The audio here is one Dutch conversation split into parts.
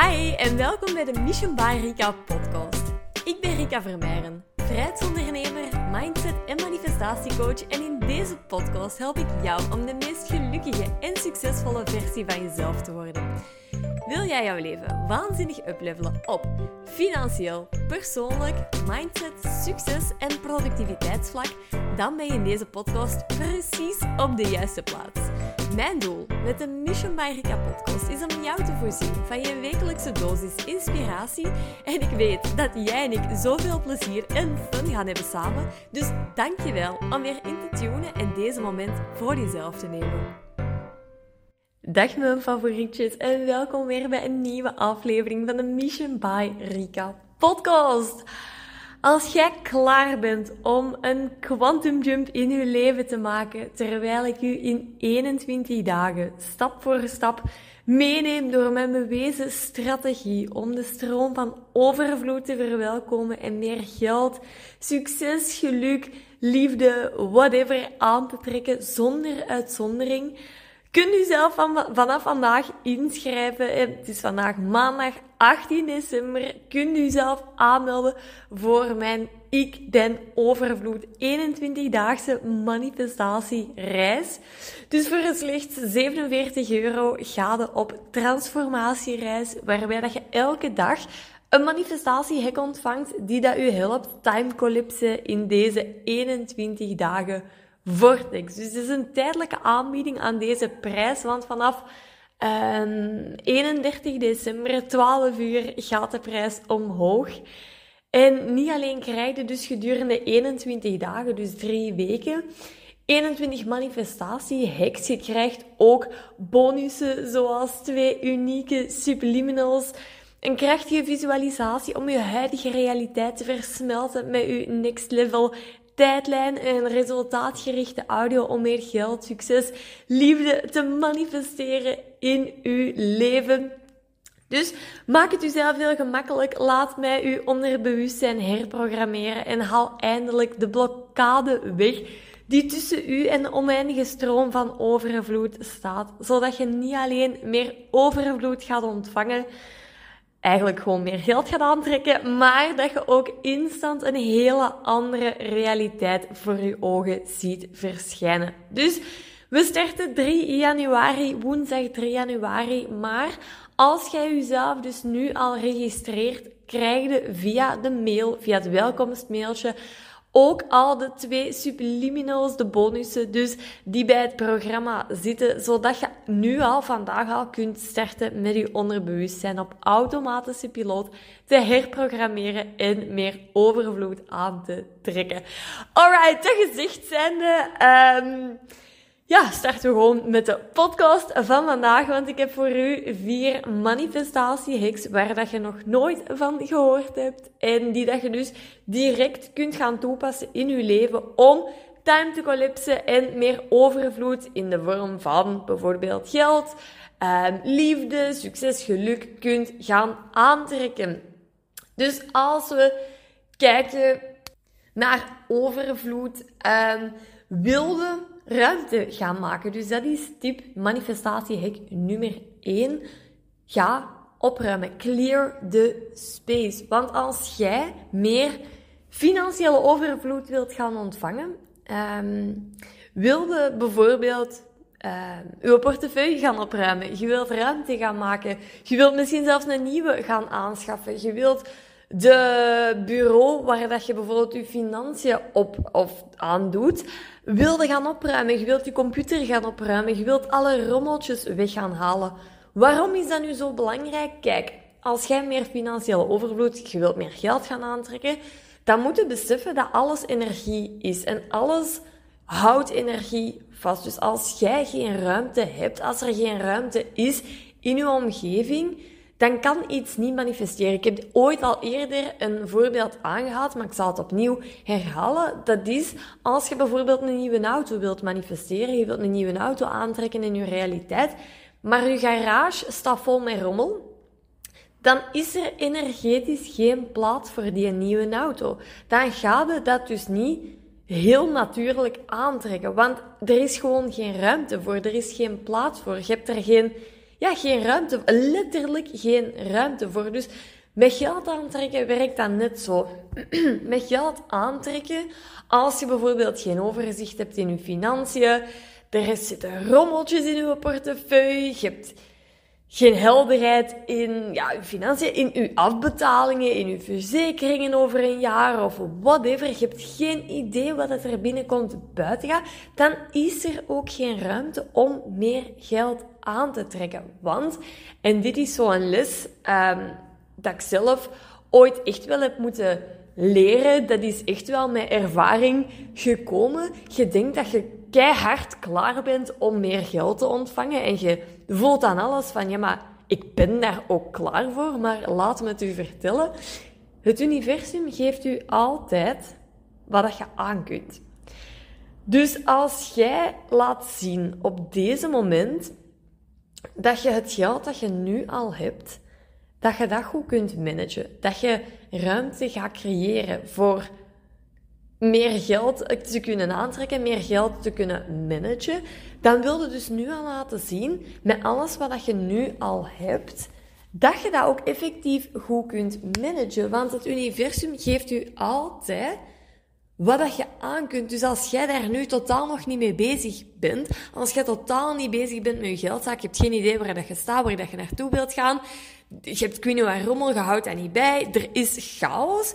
Hi en welkom bij de Mission by Rika podcast. Ik ben Rika Vermeijren, vrijheidsondernemer, mindset en manifestatiecoach en in deze podcast help ik jou om de meest gelukkige en succesvolle versie van jezelf te worden. Wil jij jouw leven waanzinnig uplevelen op financieel, persoonlijk, mindset, succes en productiviteitsvlak? Dan ben je in deze podcast precies op de juiste plaats. Mijn doel met de Mission by Rika podcast is om jou te voorzien van je wekelijkse dosis inspiratie. En ik weet dat jij en ik zoveel plezier en fun gaan hebben samen. Dus dankjewel om weer in te tunen en deze moment voor jezelf te nemen. Dag mijn favorietjes en welkom weer bij een nieuwe aflevering van de Mission by Rika podcast. Als jij klaar bent om een quantum jump in je leven te maken, terwijl ik u in 21 dagen, stap voor stap, meeneem door mijn bewezen strategie om de stroom van overvloed te verwelkomen en meer geld, succes, geluk, liefde, whatever aan te trekken zonder uitzondering, kunt u zelf van, vanaf vandaag inschrijven. Het is vandaag maandag 18 december. Kunt u zelf aanmelden voor mijn Ik Den Overvloed 21-daagse manifestatiereis. Dus voor slechts 47 euro ga je op transformatiereis, waarbij dat je elke dag een manifestatiehek ontvangt die dat u helpt timecollapsen in deze 21 dagen Vortex. Dus het is een tijdelijke aanbieding aan deze prijs, want vanaf uh, ehm, 31 december, 12 uur, gaat de prijs omhoog. En niet alleen krijg je dus gedurende 21 dagen, dus drie weken, 21 manifestatie hacks. Je krijgt ook bonussen zoals twee unieke subliminals, een krachtige visualisatie om je huidige realiteit te versmelten met je next level tijdlijn en resultaatgerichte audio om meer geld, succes, liefde te manifesteren in uw leven. Dus maak het uzelf heel gemakkelijk. Laat mij uw onderbewustzijn herprogrammeren en haal eindelijk de blokkade weg die tussen u en de oneindige stroom van overvloed staat, zodat je niet alleen meer overvloed gaat ontvangen, eigenlijk gewoon meer geld gaat aantrekken, maar dat je ook instant een hele andere realiteit voor je ogen ziet verschijnen. Dus we starten 3 januari, woensdag 3 januari, maar als jij jezelf dus nu al registreert, krijg je via de mail, via het welkomstmailtje, ook al de twee subliminals, de bonussen, dus die bij het programma zitten, zodat je nu al vandaag al kunt starten met je onderbewustzijn op automatische piloot te herprogrammeren en meer overvloed aan te trekken. Alright, dat gezegd zijnde, um, ja, starten we gewoon met de podcast van vandaag, want ik heb voor u vier manifestatie-hacks waar dat je nog nooit van gehoord hebt en die dat je dus direct kunt gaan toepassen in je leven om time te collapsen en meer overvloed in de vorm van bijvoorbeeld geld, um, liefde, succes, geluk kunt gaan aantrekken. Dus als we kijken naar overvloed, um, wilde ruimte gaan maken. Dus dat is tip manifestatiehek nummer 1. Ga opruimen. Clear the space. Want als jij meer financiële overvloed wilt gaan ontvangen, um, wilde bijvoorbeeld uh, uw portefeuille gaan opruimen. Je wilt ruimte gaan maken. Je wilt misschien zelfs een nieuwe gaan aanschaffen. Je wilt de bureau waar dat je bijvoorbeeld je financiën op of aan doet, wilde gaan opruimen. Je wilt je computer gaan opruimen. Je wilt alle rommeltjes weg gaan halen. Waarom is dat nu zo belangrijk? Kijk, als jij meer financiële overvloed, je wilt meer geld gaan aantrekken, dan moet je beseffen dat alles energie is. En alles houdt energie vast. Dus als jij geen ruimte hebt, als er geen ruimte is in je omgeving, dan kan iets niet manifesteren. Ik heb ooit al eerder een voorbeeld aangehaald, maar ik zal het opnieuw herhalen. Dat is als je bijvoorbeeld een nieuwe auto wilt manifesteren, je wilt een nieuwe auto aantrekken in je realiteit, maar je garage staat vol met rommel, dan is er energetisch geen plaats voor die nieuwe auto. Dan gaat het dat dus niet heel natuurlijk aantrekken, want er is gewoon geen ruimte voor, er is geen plaats voor. Je hebt er geen ja, geen ruimte, letterlijk geen ruimte voor. Dus met geld aantrekken werkt dat net zo. met geld aantrekken, als je bijvoorbeeld geen overzicht hebt in je financiën, er zitten rommeltjes in je portefeuille, je hebt geen helderheid in ja, uw financiën, in uw afbetalingen, in uw verzekeringen over een jaar of whatever. Je hebt geen idee wat er binnenkomt buiten gaat. Dan is er ook geen ruimte om meer geld aan te trekken. Want, en dit is zo'n les um, dat ik zelf ooit echt wel heb moeten leren. Dat is echt wel met ervaring gekomen. Je denkt dat je keihard klaar bent om meer geld te ontvangen en je voelt aan alles van, ja, maar ik ben daar ook klaar voor, maar laat me het u vertellen. Het universum geeft u altijd wat je aan kunt. Dus als jij laat zien op deze moment dat je het geld dat je nu al hebt, dat je dat goed kunt managen, dat je ruimte gaat creëren voor meer geld te kunnen aantrekken, meer geld te kunnen managen, dan wil je dus nu al laten zien, met alles wat je nu al hebt, dat je dat ook effectief goed kunt managen. Want het universum geeft u altijd wat dat je aan kunt. Dus als jij daar nu totaal nog niet mee bezig bent, als jij totaal niet bezig bent met je geldzaak, je hebt geen idee waar dat je staat, waar dat je naartoe wilt gaan, je hebt weet niet waar rommel, je houdt dat niet bij, er is chaos,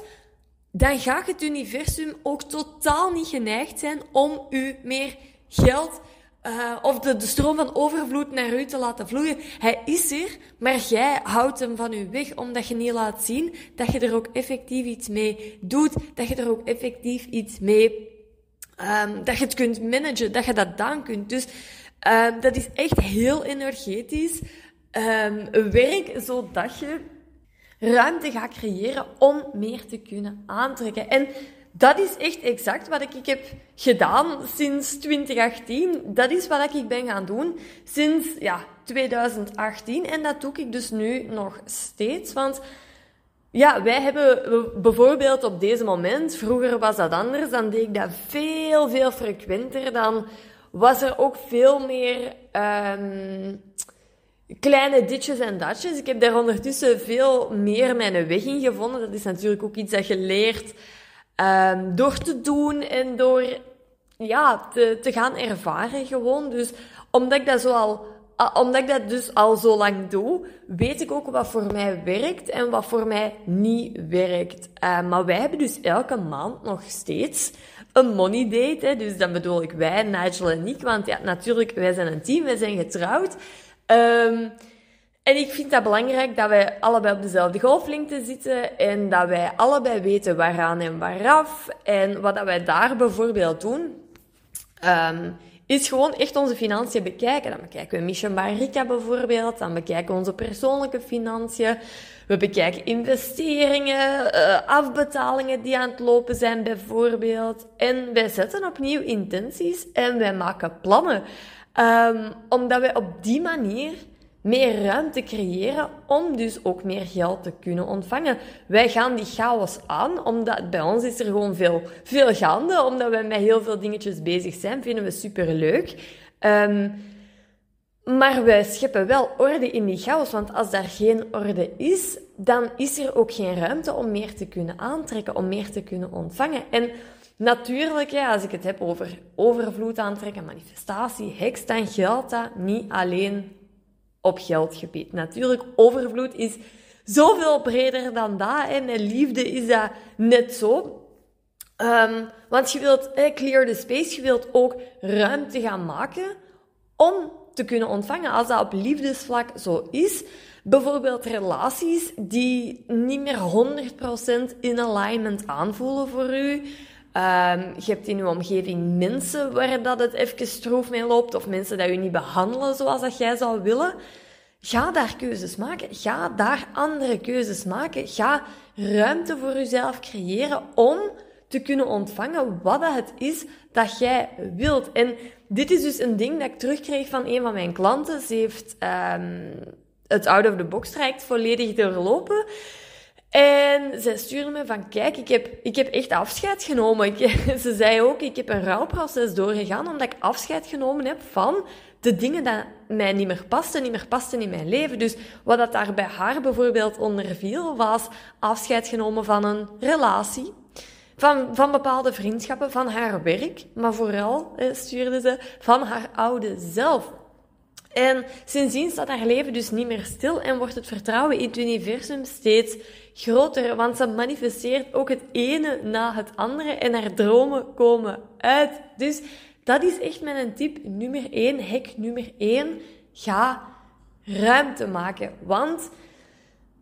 dan gaat het universum ook totaal niet geneigd zijn om u meer geld uh, of de, de, stroom van overvloed naar u te laten vloeien. Hij is er, maar jij houdt hem van u weg omdat je niet laat zien dat je er ook effectief iets mee doet, dat je er ook effectief iets mee, um, dat je het kunt managen, dat je dat dan kunt. Dus um, dat is echt heel energetisch um, werk, zodat je ruimte gaat creëren om meer te kunnen aantrekken. En dat is echt exact wat ik heb gedaan sinds 2018. Dat is wat ik ben gaan doen sinds ja, 2018. En dat doe ik dus nu nog steeds. Want ja, wij hebben bijvoorbeeld op deze moment, vroeger was dat anders, dan deed ik dat veel, veel frequenter. Dan was er ook veel meer um, kleine ditjes en datjes. Ik heb daar ondertussen veel meer mijn weg in gevonden. Dat is natuurlijk ook iets dat je leert um, door te doen en door ja, te, gaan ervaren gewoon. Dus omdat ik dat zo al omdat ik dat dus al zo lang doe, weet ik ook wat voor mij werkt en wat voor mij niet werkt. Uh, maar wij hebben dus elke maand nog steeds een money date. Dus dan bedoel ik wij, Nigel en ik. Want ja, natuurlijk, wij zijn een team, wij zijn getrouwd. Um, en ik vind dat belangrijk dat wij allebei op dezelfde golflengte zitten en dat wij allebei weten waaraan en waaraf. En wat dat wij daar bijvoorbeeld doen, um, is gewoon echt onze financiën bekijken. Dan bekijken we Mission Barika bijvoorbeeld, dan bekijken we onze persoonlijke financiën. We bekijken investeringen, uh, afbetalingen die aan het lopen zijn bijvoorbeeld. En wij zetten opnieuw intenties en wij maken plannen. Um, omdat wij op die manier meer ruimte creëren om dus ook meer geld te kunnen ontvangen. Wij gaan die chaos aan, omdat bij ons is er gewoon veel, veel gaande, omdat wij met heel veel dingetjes bezig zijn, vinden we superleuk. Um, maar wij scheppen wel orde in die chaos, want als daar geen orde is, dan is er ook geen ruimte om meer te kunnen aantrekken, om meer te kunnen ontvangen. En natuurlijk, ja, als ik het heb over overvloed aantrekken, manifestatie, heks, dan geldt dat niet alleen op geldgebied. Natuurlijk, overvloed is zoveel breder dan dat. En met liefde is dat net zo. Um, want je wilt eh, clear the space, je wilt ook ruimte gaan maken om te kunnen ontvangen. Als dat op liefdesvlak zo is, bijvoorbeeld relaties die niet meer 100% in alignment aanvoelen voor u. Um, je hebt in je omgeving mensen waar dat het even stroef mee loopt, of mensen die je niet behandelen zoals dat jij zou willen. Ga daar keuzes maken. Ga daar andere keuzes maken. Ga ruimte voor jezelf creëren om te kunnen ontvangen wat het is dat jij wilt. En dit is dus een ding dat ik terugkreeg van een van mijn klanten. Ze heeft um, het out of the box traject volledig doorlopen. En zij stuurde me van, kijk, ik heb, ik heb echt afscheid genomen. Ze zei ook, ik heb een rouwproces doorgegaan omdat ik afscheid genomen heb van de dingen die mij niet meer pasten, niet meer pasten in mijn leven. Dus wat dat daar bij haar bijvoorbeeld onder viel, was afscheid genomen van een relatie. Van, van bepaalde vriendschappen, van haar werk, maar vooral stuurde ze van haar oude zelf. En sindsdien staat haar leven dus niet meer stil en wordt het vertrouwen in het universum steeds groter, want ze manifesteert ook het ene na het andere en haar dromen komen uit. Dus dat is echt mijn tip nummer 1, hek nummer 1. Ga ruimte maken, want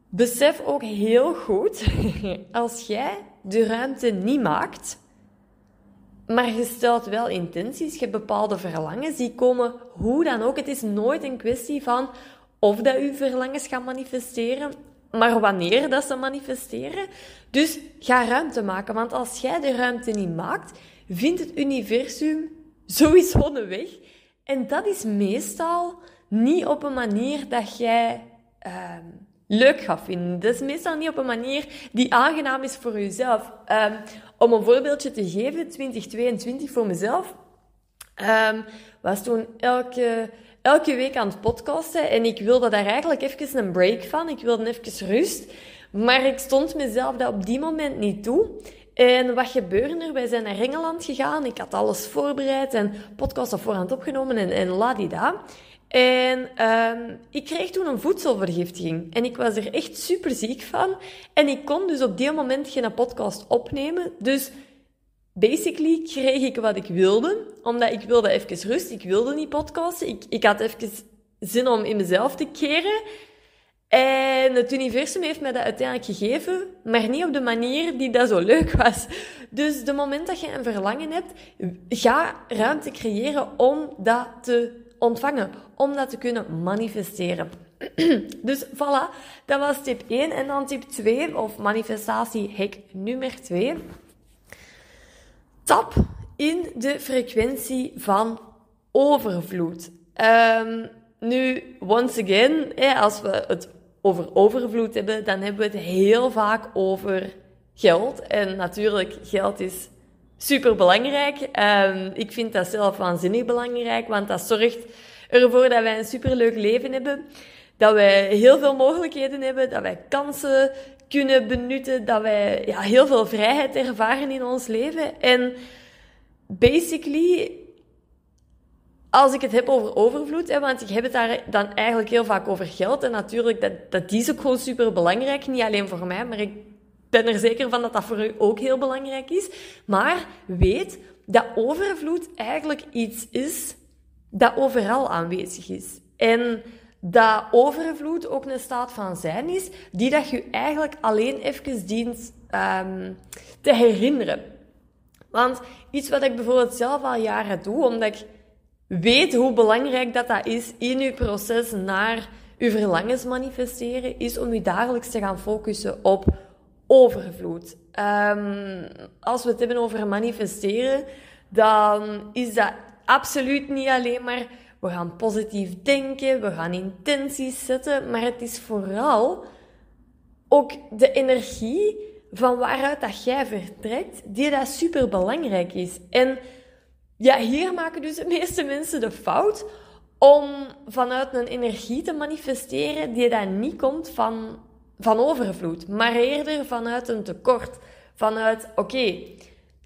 besef ook heel goed, als jij de ruimte niet maakt, maar je stelt wel intenties, je hebt bepaalde verlangens, die komen hoe dan ook. Het is nooit een kwestie van of dat je verlangens gaan manifesteren, maar wanneer dat ze manifesteren. Dus ga ruimte maken, want als jij de ruimte niet maakt, vindt het universum sowieso een weg. En dat is meestal niet op een manier dat jij uh, leuk gaat vinden. Dat is meestal niet op een manier die aangenaam is voor jezelf. Um, om een voorbeeldje te geven, 2022 voor mezelf, um, was toen elke, elke week aan het podcasten en ik wilde daar eigenlijk even een break van. Ik wilde even rust. Maar ik stond mezelf dat op die moment niet toe. En wat gebeurde er? Wij zijn naar Engeland gegaan. Ik had alles voorbereid en podcast op voorhand opgenomen en, en ladida. En um, ik kreeg toen een voedselvergiftiging. En ik was er echt super ziek van. En ik kon dus op die moment geen podcast opnemen. Dus basically kreeg ik wat ik wilde. Omdat ik wilde even rust. Ik wilde niet podcasten. Ik, ik had even zin om in mezelf te keren. En het universum heeft mij dat uiteindelijk gegeven, maar niet op de manier die dat zo leuk was. Dus de moment dat je een verlangen hebt, ga ruimte creëren om dat te ontvangen, om dat te kunnen manifesteren. dus voilà, dat was tip 1. En dan tip 2, of manifestatie hack nummer 2. Tap in de frequentie van overvloed. Um, nu, once again, als we het over overvloed hebben, dan hebben we het heel vaak over geld. En natuurlijk, geld is super belangrijk. Um, ik vind dat zelf waanzinnig belangrijk, want dat zorgt ervoor dat wij een superleuk leven hebben. Dat wij heel veel mogelijkheden hebben, dat wij kansen kunnen benutten, dat wij ja, heel veel vrijheid ervaren in ons leven. En basically, als ik het heb over overvloed, hè, want ik heb het daar dan eigenlijk heel vaak over geld. En natuurlijk, dat, dat is ook gewoon super belangrijk. Niet alleen voor mij, maar ik ben er zeker van dat dat voor u ook heel belangrijk is. Maar weet dat overvloed eigenlijk iets is dat overal aanwezig is. En dat overvloed ook een staat van zijn is, die dat je eigenlijk alleen even dient um, te herinneren. Want iets wat ik bijvoorbeeld zelf al jaren doe, omdat ik weet hoe belangrijk dat, dat is in je proces naar je verlangens manifesteren, is om je dagelijks te gaan focussen op overvloed. Um, als we het hebben over manifesteren, dan is dat absoluut niet alleen maar we gaan positief denken, we gaan intenties zetten, maar het is vooral ook de energie van waaruit dat jij vertrekt, die dat super belangrijk is. En ja, hier maken dus de meeste mensen de fout om vanuit een energie te manifesteren die dan niet komt van, van overvloed, maar eerder vanuit een tekort. Vanuit, oké,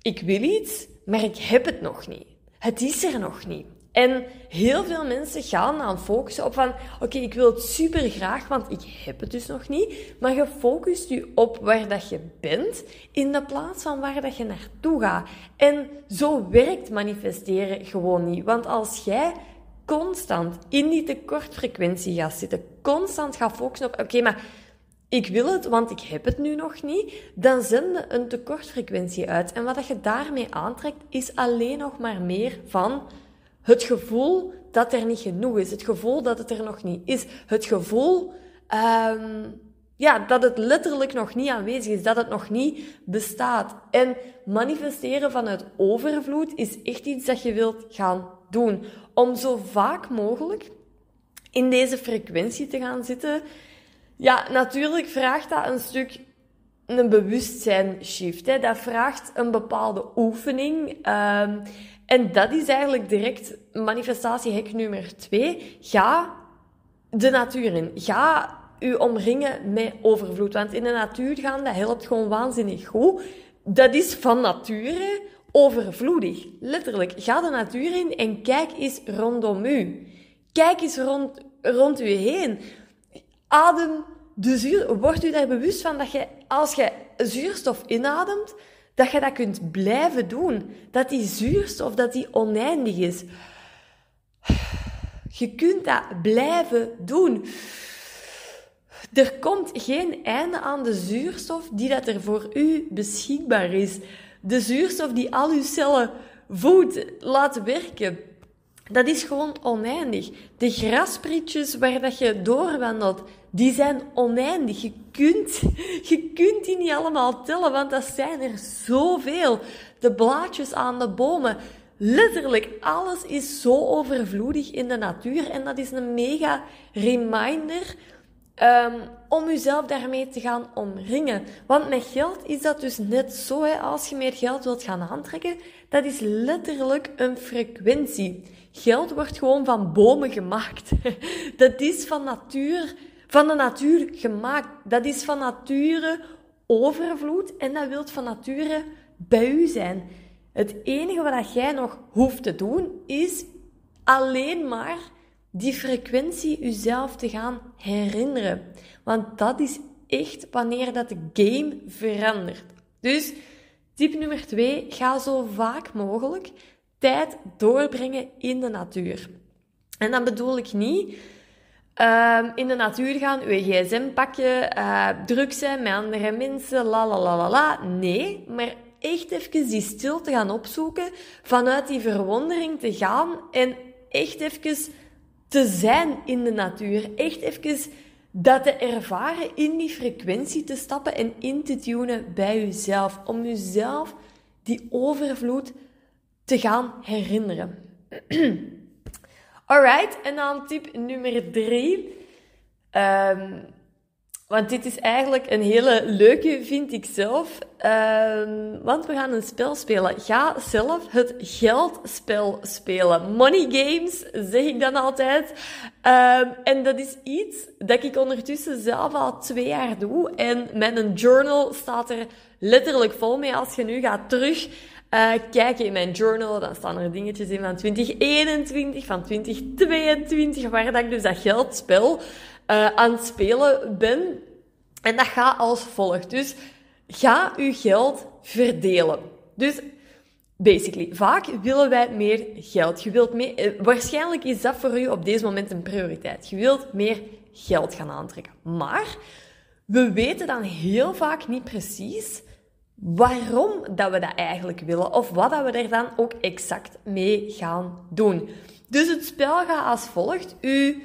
ik wil iets, maar ik heb het nog niet. Het is er nog niet. En heel veel mensen gaan aan focussen op van, oké, ik wil het super graag, want ik heb het dus nog niet. Maar je focust je op waar dat je bent, in de plaats van waar dat je naartoe gaat. En zo werkt manifesteren gewoon niet. Want als jij constant in die tekortfrequentie gaat zitten, constant gaat focussen op, oké, maar ik wil het, want ik heb het nu nog niet, dan zende een tekortfrequentie uit. En wat je daarmee aantrekt, is alleen nog maar meer van het gevoel dat er niet genoeg is. Het gevoel dat het er nog niet is. Het gevoel um, ja, dat het letterlijk nog niet aanwezig is. Dat het nog niet bestaat. En manifesteren vanuit overvloed is echt iets dat je wilt gaan doen. Om zo vaak mogelijk in deze frequentie te gaan zitten. Ja, natuurlijk vraagt dat een stuk een bewustzijn shift. Hè. Dat vraagt een bepaalde oefening. Um, en dat is eigenlijk direct manifestatiehek nummer twee. Ga de natuur in. Ga u omringen met overvloed. Want in de natuur gaan, dat helpt gewoon waanzinnig goed. Dat is van nature overvloedig. Letterlijk. Ga de natuur in en kijk eens rondom u. Kijk eens rond, rond u heen. Adem de zuur. Word u daar bewust van dat je, als je zuurstof inademt, dat je dat kunt blijven doen. Dat die zuurstof, dat die oneindig is. Je kunt dat blijven doen. Er komt geen einde aan de zuurstof die dat er voor u beschikbaar is. De zuurstof die al uw cellen voedt, laat werken. Dat is gewoon oneindig. De grasprietjes waar dat je doorwandelt, die zijn oneindig. Je kunt, je kunt die niet allemaal tellen, want dat zijn er zoveel. De blaadjes aan de bomen. Letterlijk, alles is zo overvloedig in de natuur. En dat is een mega reminder um, om jezelf daarmee te gaan omringen. Want met geld is dat dus net zo. Hè, als je meer geld wilt gaan aantrekken, dat is letterlijk een frequentie. Geld wordt gewoon van bomen gemaakt. Dat is van natuur van de natuur gemaakt. Dat is van nature overvloed en dat wilt van nature bij u zijn. Het enige wat jij nog hoeft te doen, is alleen maar die frequentie uzelf te gaan herinneren. Want dat is echt wanneer dat de game verandert. Dus tip nummer twee, ga zo vaak mogelijk tijd doorbrengen in de natuur. En dan bedoel ik niet Um, in de natuur gaan, uw gsm pakken, uh, druk zijn met andere mensen, la la la la la. Nee, maar echt even die stilte gaan opzoeken, vanuit die verwondering te gaan en echt even te zijn in de natuur. Echt even dat te ervaren, in die frequentie te stappen en in te tunen bij jezelf. Om jezelf die overvloed te gaan herinneren. Alright, en dan tip nummer drie. Um, want dit is eigenlijk een hele leuke, vind ik zelf. Um, want we gaan een spel spelen. Ga zelf het geldspel spelen. Money games, zeg ik dan altijd. Um, en dat is iets dat ik ondertussen zelf al twee jaar doe. En mijn journal staat er letterlijk vol mee. Als je nu gaat terug uh, kijken in mijn journal, dan staan er dingetjes in van 2021, van 2022, waar dat ik dus dat geldspel uh, aan het spelen ben. En dat gaat als volgt. Dus ga uw geld verdelen. Dus basically, vaak willen wij meer geld. Je wilt meer, uh, waarschijnlijk is dat voor u op deze moment een prioriteit. Je wilt meer geld gaan aantrekken. Maar we weten dan heel vaak niet precies waarom dat we dat eigenlijk willen of wat dat we er dan ook exact mee gaan doen. Dus het spel gaat als volgt. U,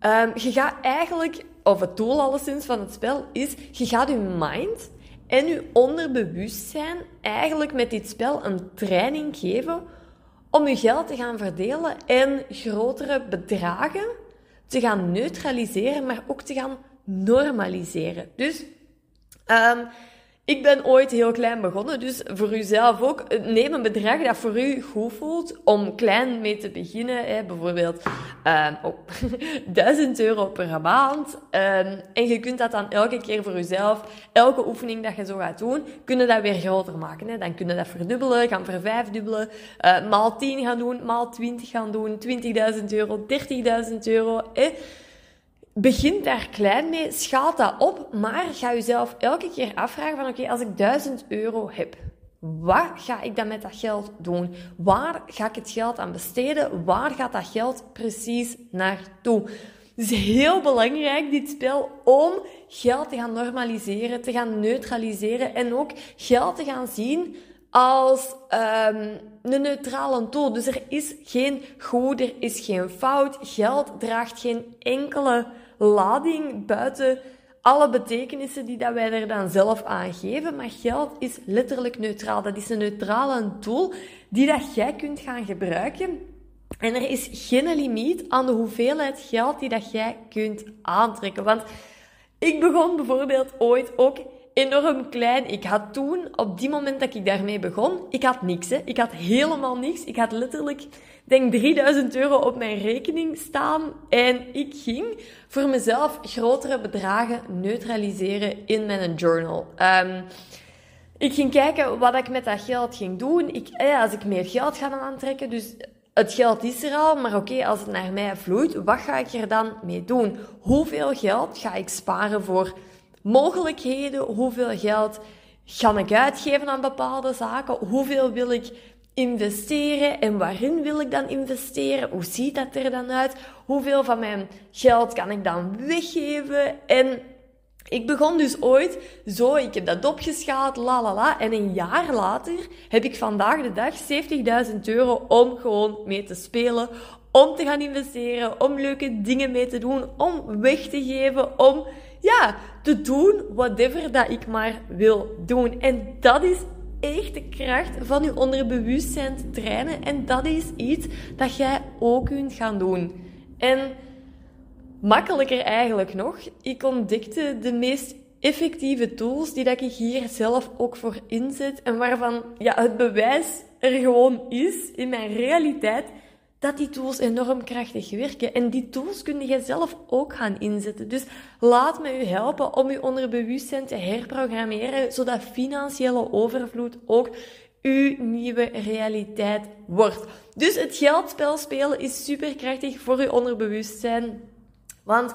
um, je gaat eigenlijk, of het doel alleszins van het spel is, je gaat je mind en je onderbewustzijn eigenlijk met dit spel een training geven om je geld te gaan verdelen en grotere bedragen te gaan neutraliseren, maar ook te gaan normaliseren. Dus um, ik ben ooit heel klein begonnen, dus voor uzelf ook. Neem een bedrag dat voor u goed voelt om klein mee te beginnen. Hè. Bijvoorbeeld uh, oh, 1000 euro per maand. Uh, en je kunt dat dan elke keer voor uzelf, elke oefening dat je zo gaat doen, kunnen dat weer groter maken. Hè. Dan kunnen dat verdubbelen, gaan vervijfdubbelen, uh, maal 10 gaan doen, maal 20 gaan doen, 20.000 euro, 30.000 euro. Begint daar klein mee, schaalt dat op, maar ga jezelf elke keer afvragen van oké, als ik 1000 euro heb, wat ga ik dan met dat geld doen? Waar ga ik het geld aan besteden? Waar gaat dat geld precies naartoe? Het is heel belangrijk, dit spel, om geld te gaan normaliseren, te gaan neutraliseren en ook geld te gaan zien als um, een neutrale tool. Dus er is geen goed, er is geen fout. Geld draagt geen enkele lading buiten alle betekenissen die dat wij er dan zelf aan geven. Maar geld is letterlijk neutraal. Dat is een neutrale tool die dat jij kunt gaan gebruiken. En er is geen limiet aan de hoeveelheid geld die dat jij kunt aantrekken. Want ik begon bijvoorbeeld ooit ook enorm klein. Ik had toen, op die moment dat ik daarmee begon, ik had niks. Hè. Ik had helemaal niks. Ik had letterlijk, denk 3000 euro op mijn rekening staan. En ik ging voor mezelf grotere bedragen neutraliseren in mijn journal. Um, ik ging kijken wat ik met dat geld ging doen. Ik, eh, als ik meer geld ga aantrekken, dus het geld is er al, maar oké, als het naar mij vloeit, wat ga ik er dan mee doen? Hoeveel geld ga ik sparen voor mogelijkheden? Hoeveel geld ga ik uitgeven aan bepaalde zaken? Hoeveel wil ik investeren en waarin wil ik dan investeren? Hoe ziet dat er dan uit? Hoeveel van mijn geld kan ik dan weggeven? En ik begon dus ooit zo, ik heb dat opgeschaald, la la la. En een jaar later heb ik vandaag de dag 70.000 euro om gewoon mee te spelen, om te gaan investeren, om leuke dingen mee te doen, om weg te geven, om ja, te doen whatever dat ik maar wil doen. En dat is echt de kracht van je onderbewustzijn te trainen. En dat is iets dat jij ook kunt gaan doen. En makkelijker eigenlijk nog. Ik ontdekte de meest effectieve tools die dat ik hier zelf ook voor inzet en waarvan ja, het bewijs er gewoon is in mijn realiteit dat die tools enorm krachtig werken. En die tools kun je zelf ook gaan inzetten. Dus laat me u helpen om je onderbewustzijn te herprogrammeren, zodat financiële overvloed ook uw nieuwe realiteit wordt. Dus het geldspel spelen is superkrachtig voor uw onderbewustzijn. Want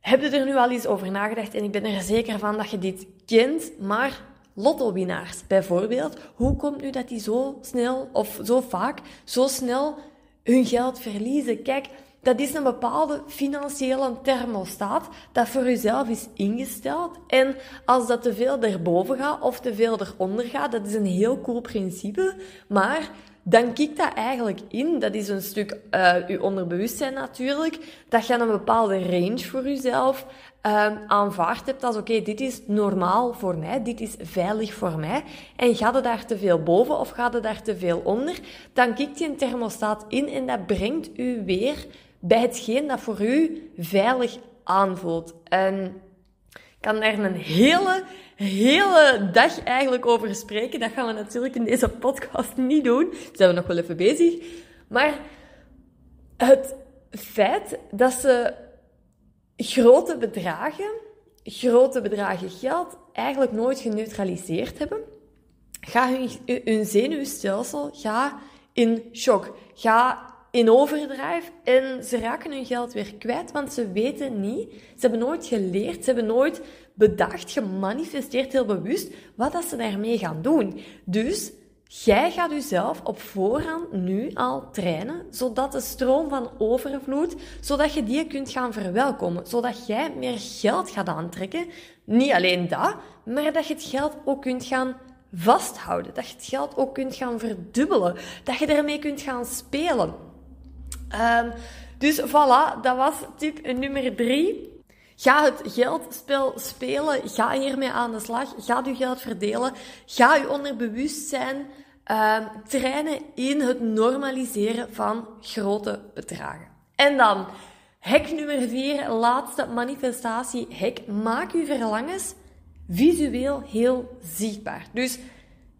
heb je er nu al eens over nagedacht? En ik ben er zeker van dat je dit kent, maar lotto-winnaars bijvoorbeeld, hoe komt nu dat die zo snel of zo vaak zo snel hun geld verliezen? Kijk, dat is een bepaalde financiële thermostaat dat voor jezelf is ingesteld. En als dat te veel erboven gaat of te veel eronder gaat, dat is een heel cool principe. Maar dan kikt dat eigenlijk in. Dat is een stuk uh, je onderbewustzijn natuurlijk. Dat je een bepaalde range voor jezelf uh, aanvaard hebt als oké, dit is normaal voor mij, dit is veilig voor mij. En gaat het daar te veel boven of gaat het daar te veel onder, dan kikt je een thermostaat in en dat brengt u weer bij hetgeen dat voor u veilig aanvoelt. En kan daar een hele hele dag eigenlijk over spreken. Dat gaan we natuurlijk in deze podcast niet doen. Daar zijn we nog wel even bezig. Maar het feit dat ze grote bedragen, grote bedragen geld, eigenlijk nooit geneutraliseerd hebben, gaat hun, zenuwstelsel gaat in shock. Ga in overdrijf en ze raken hun geld weer kwijt, want ze weten niet, ze hebben nooit geleerd, ze hebben nooit bedacht, gemanifesteerd heel bewust wat dat ze daarmee gaan doen. Dus jij gaat jezelf op voorhand nu al trainen, zodat de stroom van overvloed, zodat je die kunt gaan verwelkomen, zodat jij meer geld gaat aantrekken. Niet alleen dat, maar dat je het geld ook kunt gaan vasthouden, dat je het geld ook kunt gaan verdubbelen, dat je ermee kunt gaan spelen. Um, dus voilà, dat was tip nummer drie. Ga het geldspel spelen. Ga hiermee aan de slag. Ga je geld verdelen. Ga je onderbewustzijn uh, trainen in het normaliseren van grote bedragen. En dan, hack nummer 4, laatste manifestatie hack. Maak je verlangens visueel heel zichtbaar. Dus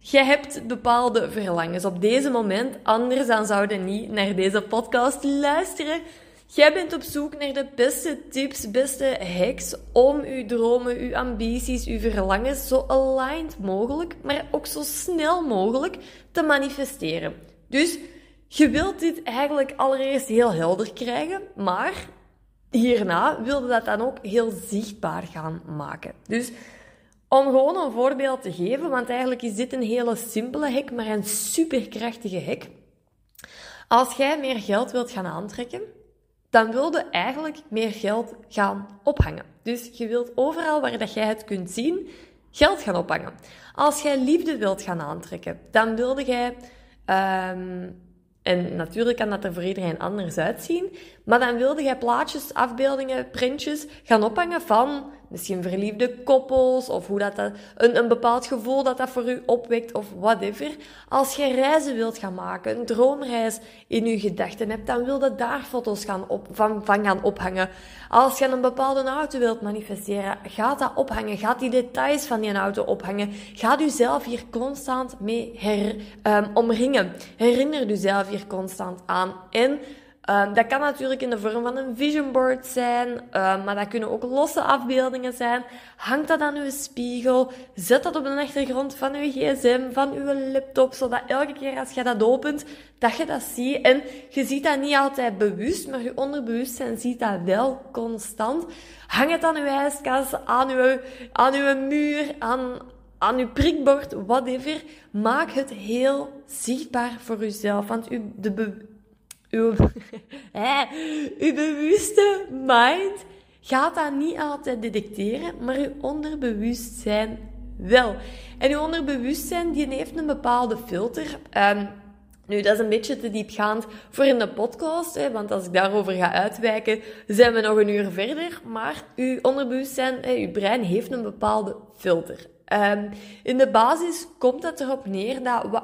je hebt bepaalde verlangens op deze moment, anders dan zouden niet naar deze podcast luisteren. Jij bent op zoek naar de beste tips, beste hacks om uw dromen, uw ambities, uw verlangens zo aligned mogelijk, maar ook zo snel mogelijk te manifesteren. Dus je wilt dit eigenlijk allereerst heel helder krijgen, maar hierna wilde dat dan ook heel zichtbaar gaan maken. Dus om gewoon een voorbeeld te geven, want eigenlijk is dit een hele simpele hack, maar een superkrachtige hack. Als jij meer geld wilt gaan aantrekken, dan wilde eigenlijk meer geld gaan ophangen. Dus je wilt overal waar dat jij het kunt zien, geld gaan ophangen. Als jij liefde wilt gaan aantrekken, dan wilde jij, um, en natuurlijk kan dat er voor iedereen anders uitzien, maar dan wilde jij plaatjes, afbeeldingen, printjes gaan ophangen van misschien verliefde koppels of hoe dat, dat een, een bepaald gevoel dat dat voor u opwekt of whatever. Als je reizen wilt gaan maken, een droomreis in je gedachten hebt, dan wil je daar foto's gaan op, van, van gaan ophangen. Als je een bepaalde auto wilt manifesteren, gaat dat ophangen. Gaat die details van die auto ophangen. Gaat u zelf hier constant mee her, um, omringen. Herinner zelf hier constant aan. En Um, dat kan natuurlijk in de vorm van een vision board zijn, um, maar dat kunnen ook losse afbeeldingen zijn. Hang dat aan uw spiegel, zet dat op de achtergrond van uw gsm, van uw laptop, zodat elke keer als je dat opent, dat je dat ziet. En je ziet dat niet altijd bewust, maar je onderbewustzijn ziet dat wel constant. Hang het aan uw ijskast, aan uw, aan uw muur, aan, aan uw prikbord, whatever. Maak het heel zichtbaar voor uzelf. Want u, de, uw, uw bewuste mind gaat dat niet altijd detecteren, maar uw onderbewustzijn wel. En uw onderbewustzijn die heeft een bepaalde filter. Um, nu, dat is een beetje te diepgaand voor in de podcast, hè, want als ik daarover ga uitwijken, zijn we nog een uur verder. Maar uw onderbewustzijn, hè, uw brein heeft een bepaalde filter. Um, in de basis komt het erop neer dat...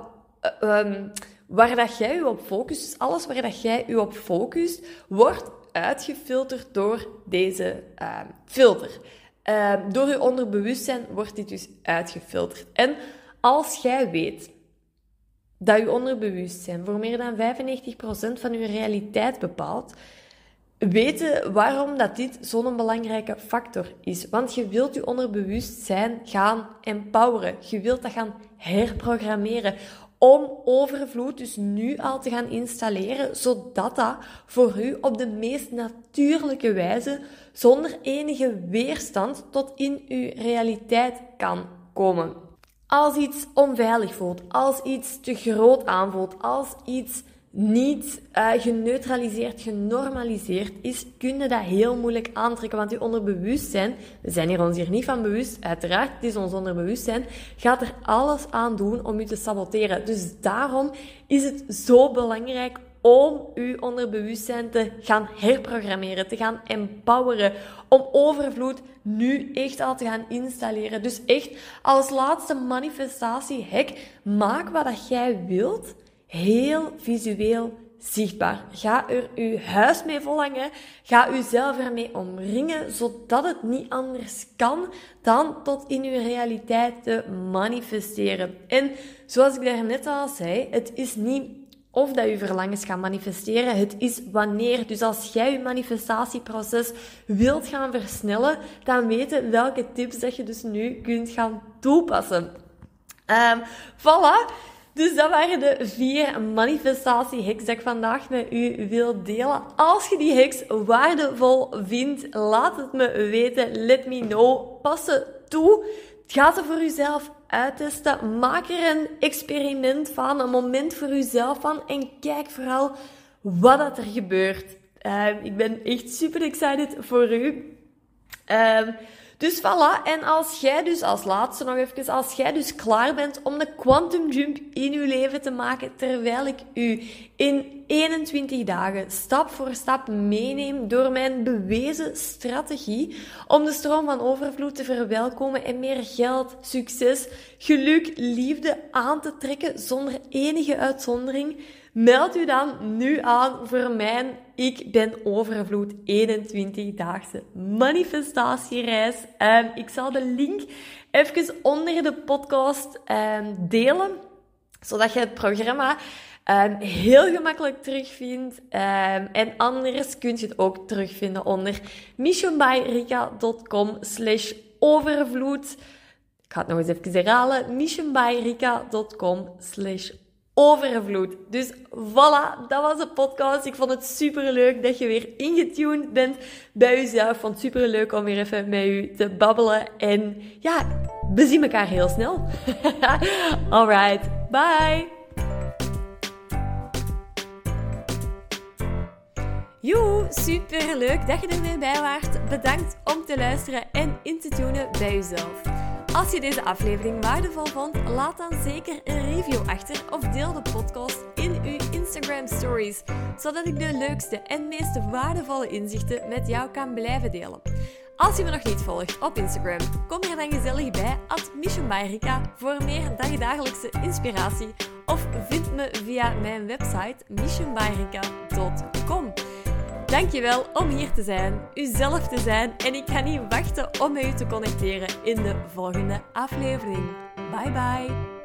Um, waar dat jij je op focust, dus alles waar dat jij je op focust, wordt uitgefilterd door deze uh, filter. Uh, door je onderbewustzijn wordt dit dus uitgefilterd. En als jij weet dat je onderbewustzijn voor meer dan 95% van je realiteit bepaalt, weten waarom dat dit zo'n belangrijke factor is. Want je wilt je onderbewustzijn gaan empoweren. Je wilt dat gaan herprogrammeren om overvloed dus nu al te gaan installeren, zodat dat voor u op de meest natuurlijke wijze, zonder enige weerstand, tot in uw realiteit kan komen. Als iets onveilig voelt, als iets te groot aanvoelt, als iets niet uh, geneutraliseerd, genormaliseerd is, kun je dat heel moeilijk aantrekken. Want je onderbewustzijn, we zijn hier ons hier niet van bewust, uiteraard, het is ons onderbewustzijn, gaat er alles aan doen om je te saboteren. Dus daarom is het zo belangrijk om uw onderbewustzijn te gaan herprogrammeren, te gaan empoweren, om overvloed nu echt al te gaan installeren. Dus echt als laatste manifestatie hek, maak wat dat jij wilt heel visueel zichtbaar. Ga er uw huis mee volhangen. Ga uzelf ermee omringen, zodat het niet anders kan dan tot in uw realiteit te manifesteren. En zoals ik daarnet al zei, het is niet of dat je verlangens gaat manifesteren. Het is wanneer. Dus als jij je manifestatieproces wilt gaan versnellen, dan weten welke tips dat je dus nu kunt gaan toepassen. Um, voilà. Dus dat waren de vier manifestatie-hacks dat ik vandaag met u wil delen. Als je die hacks waardevol vindt, laat het me weten. Let me know. Pas ze toe. Ga ze voor jezelf uittesten. Maak er een experiment van, een moment voor jezelf van. En kijk vooral wat er gebeurt. Uh, ik ben echt super excited voor u. Uh, dus voilà, en als jij dus, als laatste nog even, als jij dus klaar bent om de quantum jump in je leven te maken, terwijl ik u in 21 dagen stap voor stap meeneem door mijn bewezen strategie om de stroom van overvloed te verwelkomen en meer geld, succes, geluk, liefde aan te trekken zonder enige uitzondering, Meld u dan nu aan voor mijn Ik ben overvloed 21-daagse manifestatiereis. Um, ik zal de link even onder de podcast um, delen, zodat je het programma um, heel gemakkelijk terugvindt. en anders kun je het ook terugvinden onder missionbyrika.com slash overvloed. Ik ga het nog eens even herhalen. missionbyrika.com slash overvloed. Dus voilà, dat was de podcast. Ik vond het super leuk dat je weer ingetuned bent bij jezelf. Ik vond het super leuk om weer even met u te babbelen. En ja, we zien elkaar heel snel. Alright, bye! Joe, super leuk dat je er weer bij waart. Bedankt om te luisteren en in te tunen bij jezelf. Als je deze aflevering waardevol vond, laat dan zeker een review achter of deel de podcast in uw Instagram stories, zodat ik de leukste en meest waardevolle inzichten met jou kan blijven delen. Als je me nog niet volgt op Instagram, kom er dan gezellig bij at voor meer dagdagelijkse inspiratie of vind me via mijn website missionbyrika.com. Dankjewel om hier te zijn, uzelf te zijn en ik ga niet wachten om met u te connecteren in de volgende aflevering. Bye bye!